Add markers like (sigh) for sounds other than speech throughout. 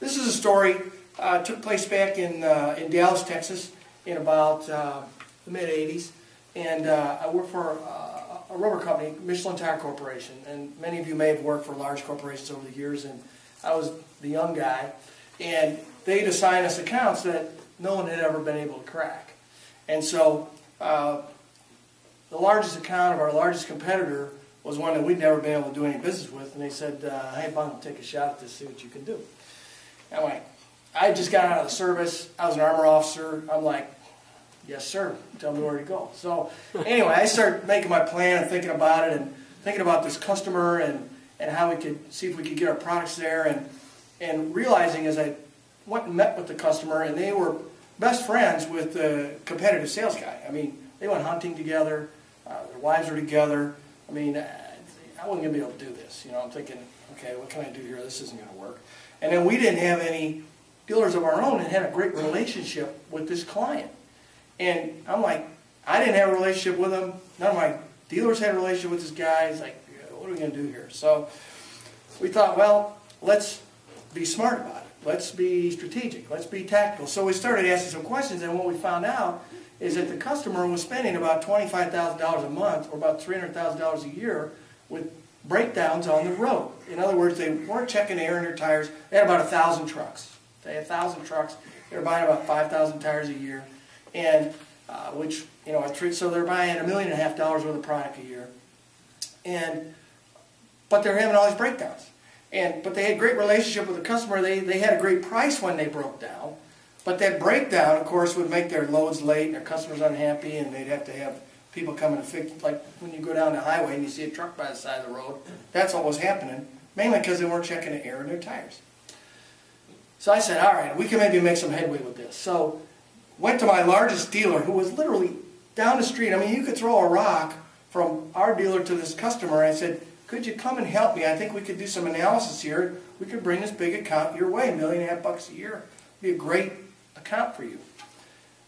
This is a story, uh, took place back in, uh, in Dallas, Texas, in about uh, the mid 80s. And uh, I worked for uh, a rubber company, Michelin Tire Corporation. And many of you may have worked for large corporations over the years. And I was the young guy. And they'd assign us accounts that no one had ever been able to crack. And so uh, the largest account of our largest competitor was one that we'd never been able to do any business with. And they said, hey, Bun, take a shot at this, see what you can do. I'm like, I just got out of the service. I was an armor officer. I'm like, yes, sir. Tell me where to go. So anyway, I started making my plan and thinking about it and thinking about this customer and, and how we could see if we could get our products there and, and realizing as I went and met with the customer and they were best friends with the competitive sales guy. I mean, they went hunting together. Uh, their wives were together. I mean, I wasn't going to be able to do this. You know, I'm thinking, okay, what can I do here? This isn't going to work. And then we didn't have any dealers of our own and had a great relationship with this client. And I'm like, I didn't have a relationship with him. None of my dealers had a relationship with this guy. He's like, what are we going to do here? So we thought, well, let's be smart about it. Let's be strategic. Let's be tactical. So we started asking some questions, and what we found out is that the customer was spending about $25,000 a month or about $300,000 a year with breakdowns on the road. In other words, they weren't checking air in their tires. They had about 1,000 trucks. They had 1,000 trucks. They were buying about 5,000 tires a year, and uh, which, you know, so they're buying a million and a half dollars worth of product a year. And, but they're having all these breakdowns. And, but they had great relationship with the customer. They, they had a great price when they broke down. But that breakdown, of course, would make their loads late and their customers unhappy, and they'd have to have people coming to fix. Like when you go down the highway and you see a truck by the side of the road, that's what was happening, mainly because they weren't checking the air in their tires. So I said, all right, we can maybe make some headway with this. So went to my largest dealer, who was literally down the street. I mean, you could throw a rock from our dealer to this customer. I said, could you come and help me? I think we could do some analysis here. We could bring this big account your way, a million and a half bucks a year. It'd be a great account for you.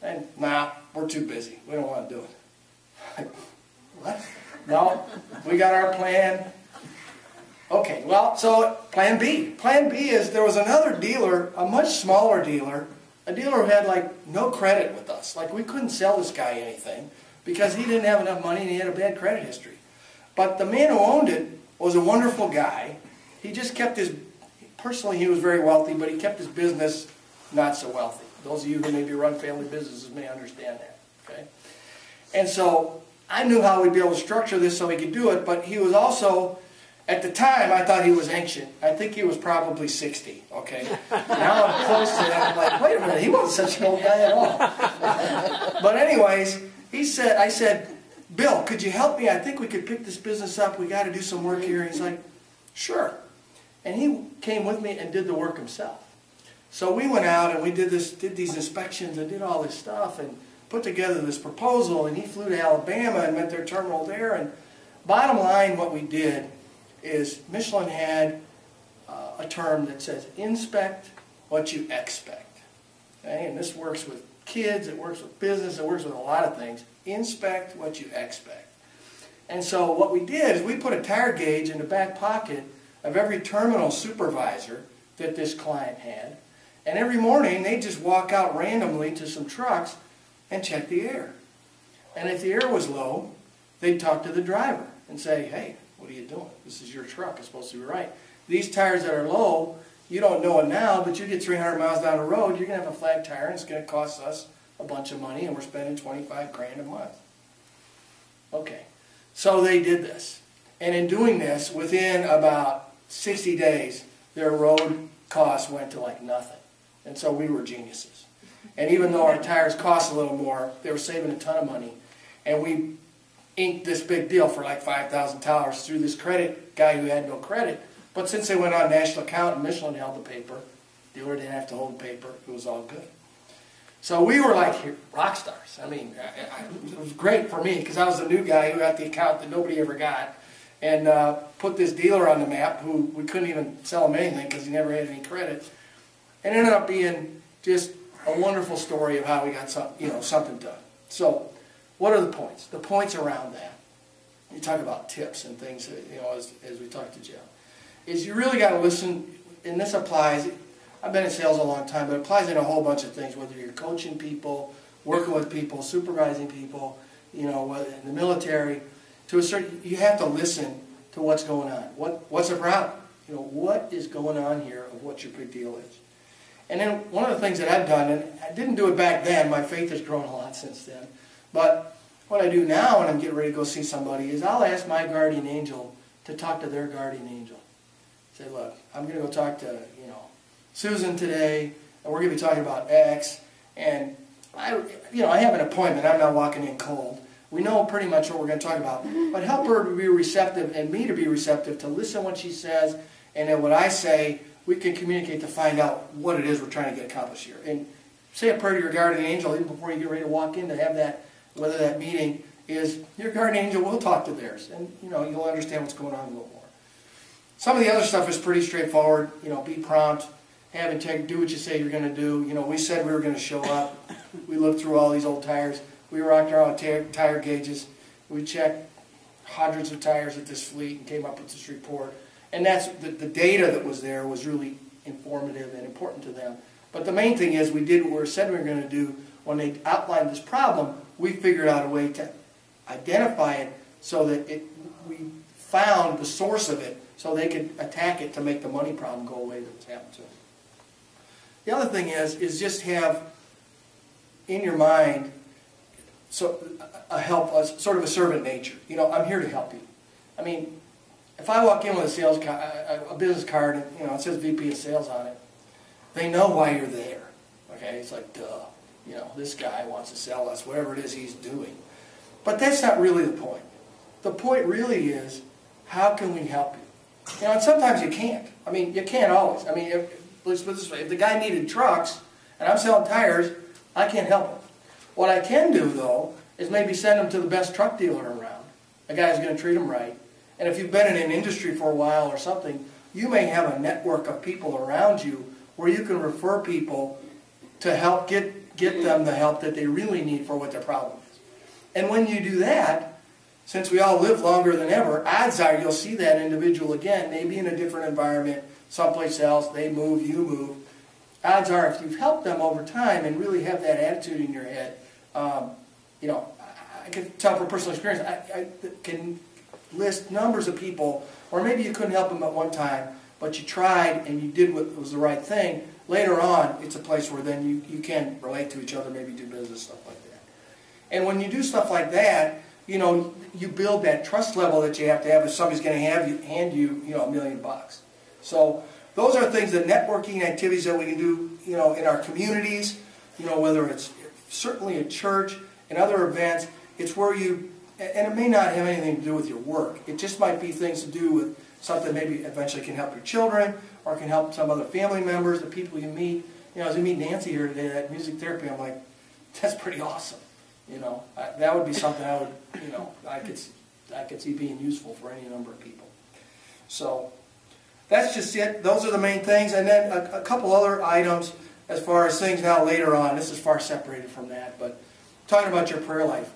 And, nah, we're too busy. We don't want to do it. What? No, we got our plan. Okay, well, so plan B. Plan B is there was another dealer, a much smaller dealer, a dealer who had like no credit with us. Like we couldn't sell this guy anything because he didn't have enough money and he had a bad credit history. But the man who owned it was a wonderful guy. He just kept his, personally he was very wealthy, but he kept his business not so wealthy. Those of you who maybe run family businesses may understand that. Okay? And so I knew how we'd be able to structure this so he could do it, but he was also, at the time, I thought he was ancient. I think he was probably 60, okay? (laughs) now I'm close to that. I'm like, wait a minute, he wasn't such an old guy at all. (laughs) but anyways, he said, I said, Bill, could you help me? I think we could pick this business up. We got to do some work here. And he's like, sure. And he came with me and did the work himself. So we went out and we did this, did these inspections and did all this stuff and put together this proposal. And he flew to Alabama and met their terminal there. And bottom line, what we did is Michelin had uh, a term that says inspect what you expect. Okay? And this works with kids, it works with business, it works with a lot of things. Inspect what you expect. And so what we did is we put a tire gauge in the back pocket of every terminal supervisor that this client had. And every morning they just walk out randomly to some trucks and check the air. And if the air was low, they'd talk to the driver and say, hey, what are you doing? This is your truck. It's supposed to be right. These tires that are low, you don't know it now, but you get 300 miles down the road, you're going to have a flat tire and it's going to cost us a bunch of money and we're spending 25 grand a month. Okay, so they did this. And in doing this, within about 60 days, their road costs went to like nothing. And so we were geniuses. And even though our tires cost a little more, they were saving a ton of money. And we inked this big deal for like $5,000 through this credit guy who had no credit. But since they went on national account and Michelin held the paper, dealer didn't have to hold the paper. It was all good. So we were like rock stars. I mean, it was great for me because I was the new guy who got the account that nobody ever got and uh, put this dealer on the map who we couldn't even sell him anything because he never had any credit. And ended up being just a wonderful story of how we got some, you know, something done. So, what are the points? The points around that. You talk about tips and things, uh, you know, as, as we talk to Jeff, is you really got to listen, and this applies. I've been in sales a long time, but it applies in a whole bunch of things, whether you're coaching people, working with people, supervising people, you know, in the military, to a certain, you have to listen to what's going on. What, what's the problem? You know, what is going on here of what your big deal is? And then one of the things that I've done, and I didn't do it back then, my faith has grown a lot since then, but what I do now when I'm getting ready to go see somebody is I'll ask my guardian angel to talk to their guardian angel. Say, look, I'm going to go talk to, you know, Susan today, and we're going to be talking about X, and I, you know, I have an appointment. I'm not walking in cold. We know pretty much what we're going to talk about. But help her to be receptive and me to be receptive to listen what she says, and then what I say, we can communicate to find out what it is we're trying to get accomplished here. And say a prayer to your guardian angel even before you get ready to walk in to have that, whether that meeting is your guardian angel will talk to theirs, and you know you'll understand what's going on a little more. Some of the other stuff is pretty straightforward. You know, be prompt, have integrity, do what you say you're going to do. You know, we said we were going to show up. We looked through all these old tires. We rocked around tire gauges. We checked hundreds of tires at this fleet and came up with this report. And that's the, the data that was there was really informative and important to them. But the main thing is we did what we said we were going to do. When they outlined this problem, we figured out a way to identify it so that it, we found the source of it so they could attack it to make the money problem go away that's happened to them. The other thing is, is just have in your mind so a help, a, sort of a servant nature. You know, I'm here to help you. I mean, if I walk in with a sales a business card, and you know it says VP of Sales on it, they know why you're there. Okay, it's like, duh, you know, this guy wants to sell us whatever it is he's doing. But that's not really the point. The point really is, how can we help you? You know, and sometimes you can't. I mean, you can't always. I mean, if, let's put this way: if the guy needed trucks and I'm selling tires, I can't help him. What I can do though is maybe send him to the best truck dealer around. A guy who's going to treat him right and if you've been in an industry for a while or something, you may have a network of people around you where you can refer people to help get, get them the help that they really need for what their problem is. And when you do that, since we all live longer than ever, odds are you'll see that individual again, maybe in a different environment, someplace else, they move, you move. Odds are if you've helped them over time and really have that attitude in your head, um, you know, I, can tell from personal experience, I, I can list numbers of people, or maybe you couldn't help them at one time, but you tried and you did what was the right thing. Later on, it's a place where then you, you can relate to each other, maybe do business, stuff like that. And when you do stuff like that, you know, you build that trust level that you have to have if somebody's going to have you, hand you, you know, a million bucks. So those are things, the networking activities that we can do, you know, in our communities, you know, whether it's certainly a church and other events, it's where you and it may not have anything to do with your work. It just might be things to do with something maybe eventually can help your children or can help some other family members, the people you meet. You know, as we meet Nancy here today, that music therapy, I'm like, that's pretty awesome. You know, I, that would be something I would, you know, I could, I could see being useful for any number of people. So that's just it. Those are the main things. And then a, a couple other items as far as things now later on. This is far separated from that, but talking about your prayer life.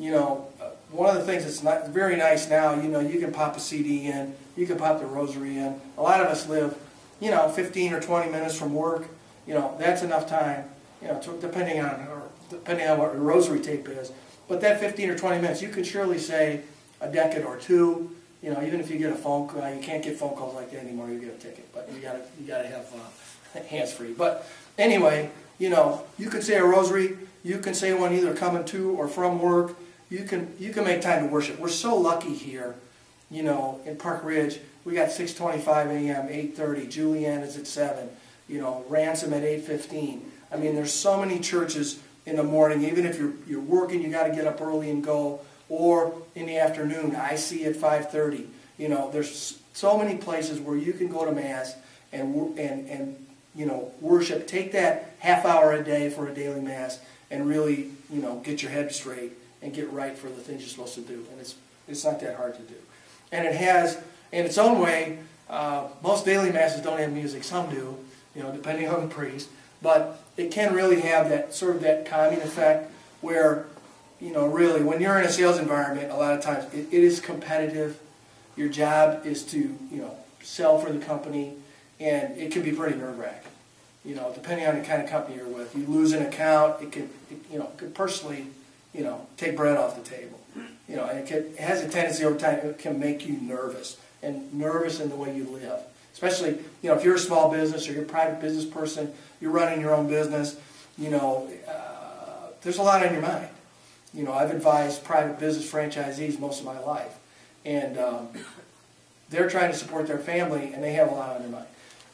You know, one of the things that's not, very nice now, you know, you can pop a CD in, you can pop the rosary in. A lot of us live, you know, 15 or 20 minutes from work. You know, that's enough time, you know, to, depending on or depending on what your rosary tape is. But that 15 or 20 minutes, you can surely say a decade or two. You know, even if you get a phone call, you can't get phone calls like that anymore. You get a ticket, but you got to you got to have uh, (laughs) hands free. But anyway, you know, you could say a rosary. You can say one either coming to or from work you can you can make time to worship. We're so lucky here, you know, in Park Ridge. We got 6:25 a.m., 8:30. Julian is at seven. You know, Ransom at 8:15. I mean, there's so many churches in the morning. Even if you're you're working, you got to get up early and go. Or in the afternoon, I see at 5:30. You know, there's so many places where you can go to mass and and and you know worship. Take that half hour a day for a daily mass and really you know get your head straight and get right for the things you're supposed to do. And it's, it's not that hard to do. And it has, in its own way, uh, most daily masses don't have music. Some do, you know, depending on the priest. But it can really have that sort of that calming effect where, you know, really, when you're in a sales environment, a lot of times it, it is competitive. Your job is to, you know, sell for the company, and it can be pretty nerve-wracking. you know, depending on the kind of company you're with, you lose an account, it could, it, you know, could personally, you know, take bread off the table. You know, and it, could, it has a tendency over time, it can make you nervous, and nervous in the way you live. Especially, you know, if you're a small business or you're a private business person, you're running your own business, you know, uh, there's a lot on your mind. You know, I've advised private business franchisees most of my life, and um, they're trying to support their family, and they have a lot on their mind.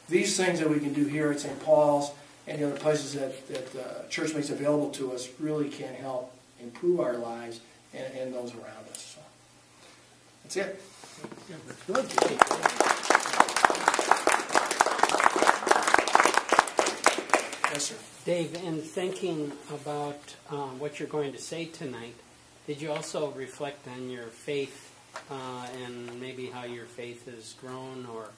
These things that we can do here at St. Paul's and the other places that, that uh, church makes available to us really can help improve our lives and, and those around us. So, that's it. Yeah, that's good. Yes, sir. Dave, in thinking about um, what you're going to say tonight, did you also reflect on your faith uh, and maybe how your faith has grown or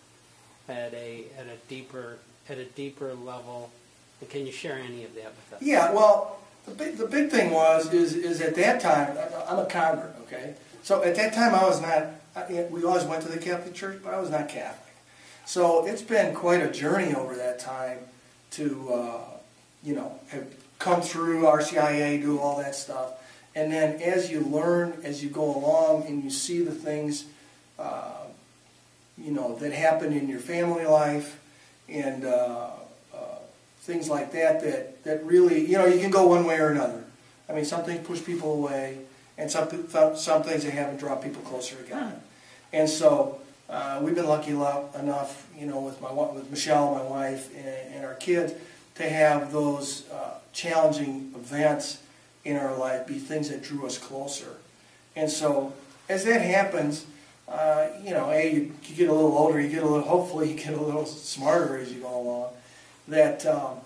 at a at a deeper at a deeper level? Can you share any of that with us? Yeah, well, the big, the big thing was, is, is at that time, I'm a convert, okay? So at that time, I was not, we always went to the Catholic Church, but I was not Catholic. So it's been quite a journey over that time to, uh, you know, have come through RCIA, do all that stuff. And then as you learn, as you go along and you see the things, uh, you know, that happen in your family life and uh, things like that, that, that really, you know, you can go one way or another. I mean, some things push people away, and some, some things they haven't draw people closer to God. And so uh, we've been lucky enough, you know, with my with Michelle, my wife, and, and our kids, to have those uh, challenging events in our life be things that drew us closer. And so as that happens, uh, you know, a you, you get a little older, you get a little, hopefully, you get a little smarter as you go along. That um,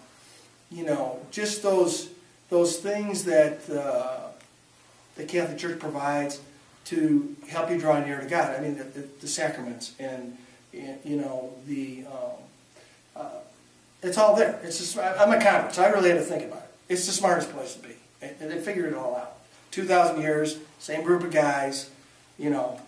you know, just those those things that uh, the Catholic Church provides to help you draw near to God. I mean, the, the, the sacraments and, and, you know the um, uh, it's all there. It's just, I'm a convert, so I really had to think about it. It's the smartest place to be, and they figured it all out. Two thousand years, same group of guys, you know.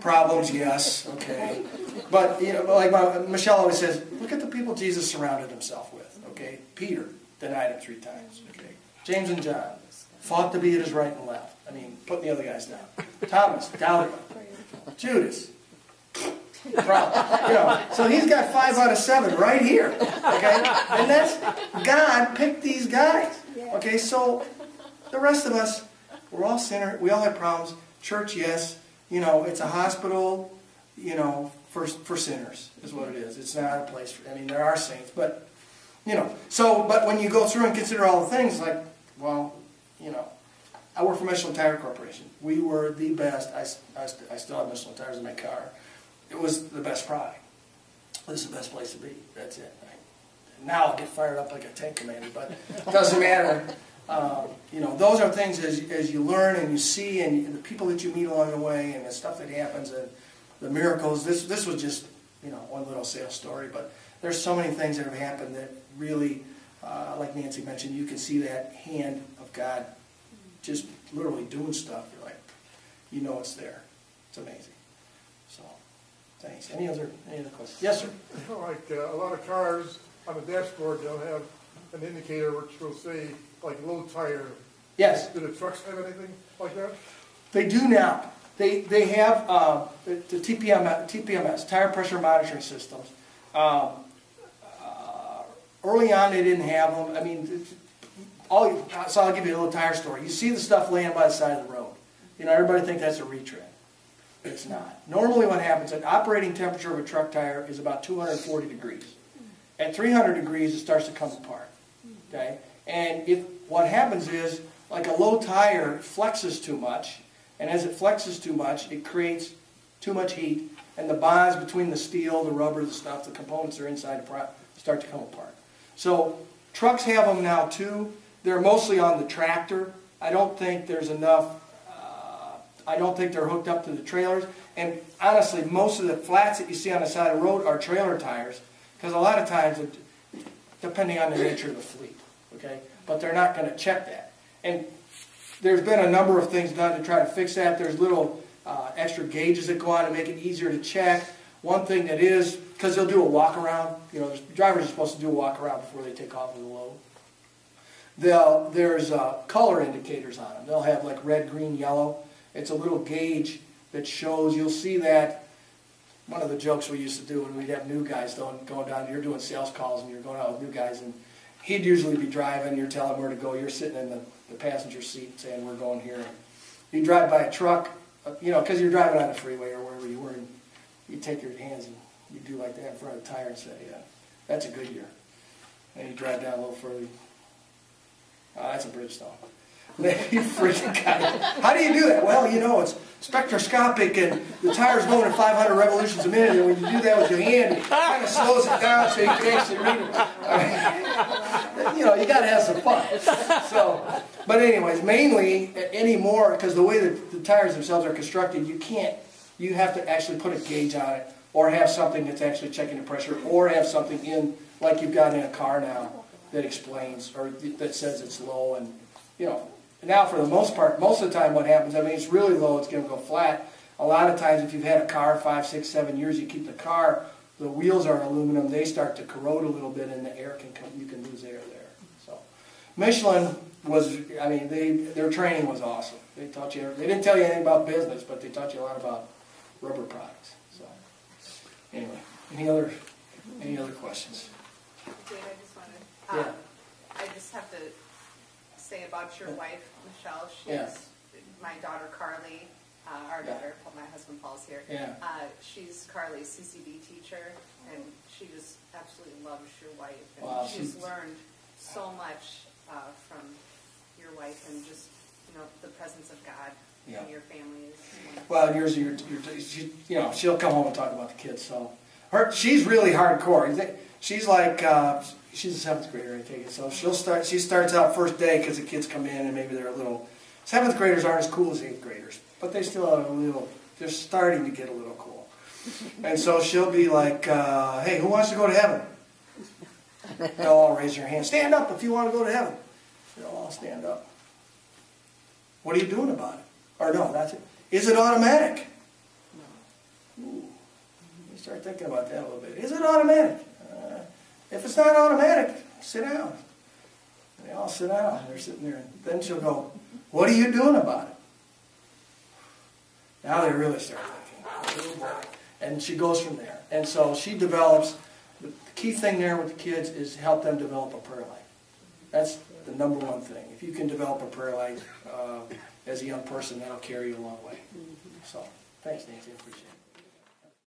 Problems, yes, okay, but you know, like my, Michelle always says, look at the people Jesus surrounded himself with. Okay, Peter denied him three times. Okay, James and John fought to be at his right and left. I mean, putting the other guys down. Thomas doubted him. Judas. Problem. You know, so he's got five out of seven right here. Okay, and that's God picked these guys. Okay, so the rest of us, we're all sinners. We all have problems. Church, yes. You know, it's a hospital. You know, for for sinners is what it is. It's not a place for. I mean, there are saints, but you know. So, but when you go through and consider all the things, like, well, you know, I work for Michelin Tire Corporation. We were the best. I, I, I still have Michelin tires in my car. It was the best product. This is the best place to be. That's it. Now I'll get fired up like a tank commander, but it doesn't matter. Um, you know, those are things as, as you learn and you see, and, and the people that you meet along the way, and the stuff that happens, and the miracles. This this was just you know one little sales story, but there's so many things that have happened that really, uh, like Nancy mentioned, you can see that hand of God just literally doing stuff. You're like, you know, it's there. It's amazing. So, thanks. Any other any other questions? Yes, sir. Like, uh, a lot of cars on the dashboard, they'll have an indicator which will say, like, low tire. Yes. Do the trucks have anything like that? They do now. They, they have uh, the, the TPM, TPMS, tire pressure monitoring systems. Um, uh, early on, they didn't have them. I mean, all, you- so I'll give you a little tire story. You see the stuff laying by the side of the road. You know, everybody thinks that's a retread. It's not. Normally what happens, an operating temperature of a truck tire is about 240 degrees. At 300 degrees, it starts to come apart. Okay? And if, what happens is, like a low tire flexes too much, and as it flexes too much, it creates too much heat, and the bonds between the steel, the rubber, the stuff, the components that are inside start to come apart. So trucks have them now too. They're mostly on the tractor. I don't think there's enough. Uh, I don't think they're hooked up to the trailers. And honestly, most of the flats that you see on the side of the road are trailer tires, because a lot of times, it, depending on the nature of the fleet, okay, but they're not going to check that. And there's been a number of things done to try to fix that. There's little uh, extra gauges that go on to make it easier to check. One thing that is because they'll do a walk around, you know, drivers are supposed to do a walk around before they take off with a load. They'll, there's uh, color indicators on them. They'll have like red, green, yellow. It's a little gauge that shows, you'll see that, one of the jokes we used to do when we'd have new guys going down, you're doing sales calls and you're going out with new guys and he'd usually be driving, you're telling him where to go, you're sitting in the, the passenger seat saying, we're going here. You drive by a truck, uh, you know, because you're driving on the freeway or wherever you were, and you take your hands and you do like that in front of the tire and say, yeah, that's a Goodyear. And you drive down a little further, oh, that's a Bridgestone. You freaking. How do you do that? Well, you know, it's spectroscopic and the tire's going at 500 revolutions a minute, and when you do that with your hand, it kind of slows it down so you can actually read it. You know, you got to have some fun. So, but anyways, mainly anymore, because the way that the tires themselves are constructed, you can't, you have to actually put a gauge on it, or have something that's actually checking the pressure, or have something in, like you've got in a car now, that explains, or that says it's low, and, you know, now for the most part, most of the time what happens, I mean, it's really low, it's gonna go flat. A lot of times, if you've had a car five, six, seven years, you keep the car, the wheels are aluminum, they start to corrode a little bit, and the air can come, you can lose air there, so. Michelin was, I mean, they, their training was awesome. They taught you, they didn't tell you anything about business, but they taught you a lot about rubber products, so. Anyway, any other, any other questions? Dave, I just wanted, Yeah. um, I just have to say about your wife, Michelle, Yeah. she's, my daughter Carly, uh, our Yeah. daughter, my husband Paul's here. Yeah. Uh, she's Carly's CCD teacher, and she just absolutely loves your wife. Wow, And she's she's- learned so much, uh, from your wife and just, you know, the presence of God Yeah. in your family is wonderful. Well, yours, your, your, you know, she'll come home and talk about the kids. So, her, she's really hardcore. She's like, uh, she's a seventh grader, I take it. So she'll start. She starts out first day because the kids come in and maybe they're a little. Seventh graders aren't as cool as eighth graders, but they still are a little. They're starting to get a little cool. (laughs) And so she'll be like, uh, "Hey, who wants to go to heaven?" They'll all raise their hand. Stand up if you want to go to heaven. They'll all stand up. What are you doing about it? Or no, that's it. Is it automatic? Start thinking about that a little bit. Is it automatic? Uh, if it's not automatic, sit down. And they all sit down. They're sitting there. And then she'll go, "What are you doing about it?" Now they really start thinking. "Oh. And she goes from there. And so she develops. The key thing there with the kids is help them develop a prayer life. That's the number one thing. If you can develop a prayer life uh, as a young person, that'll carry you a long way. So, thanks, Nancy. I appreciate it.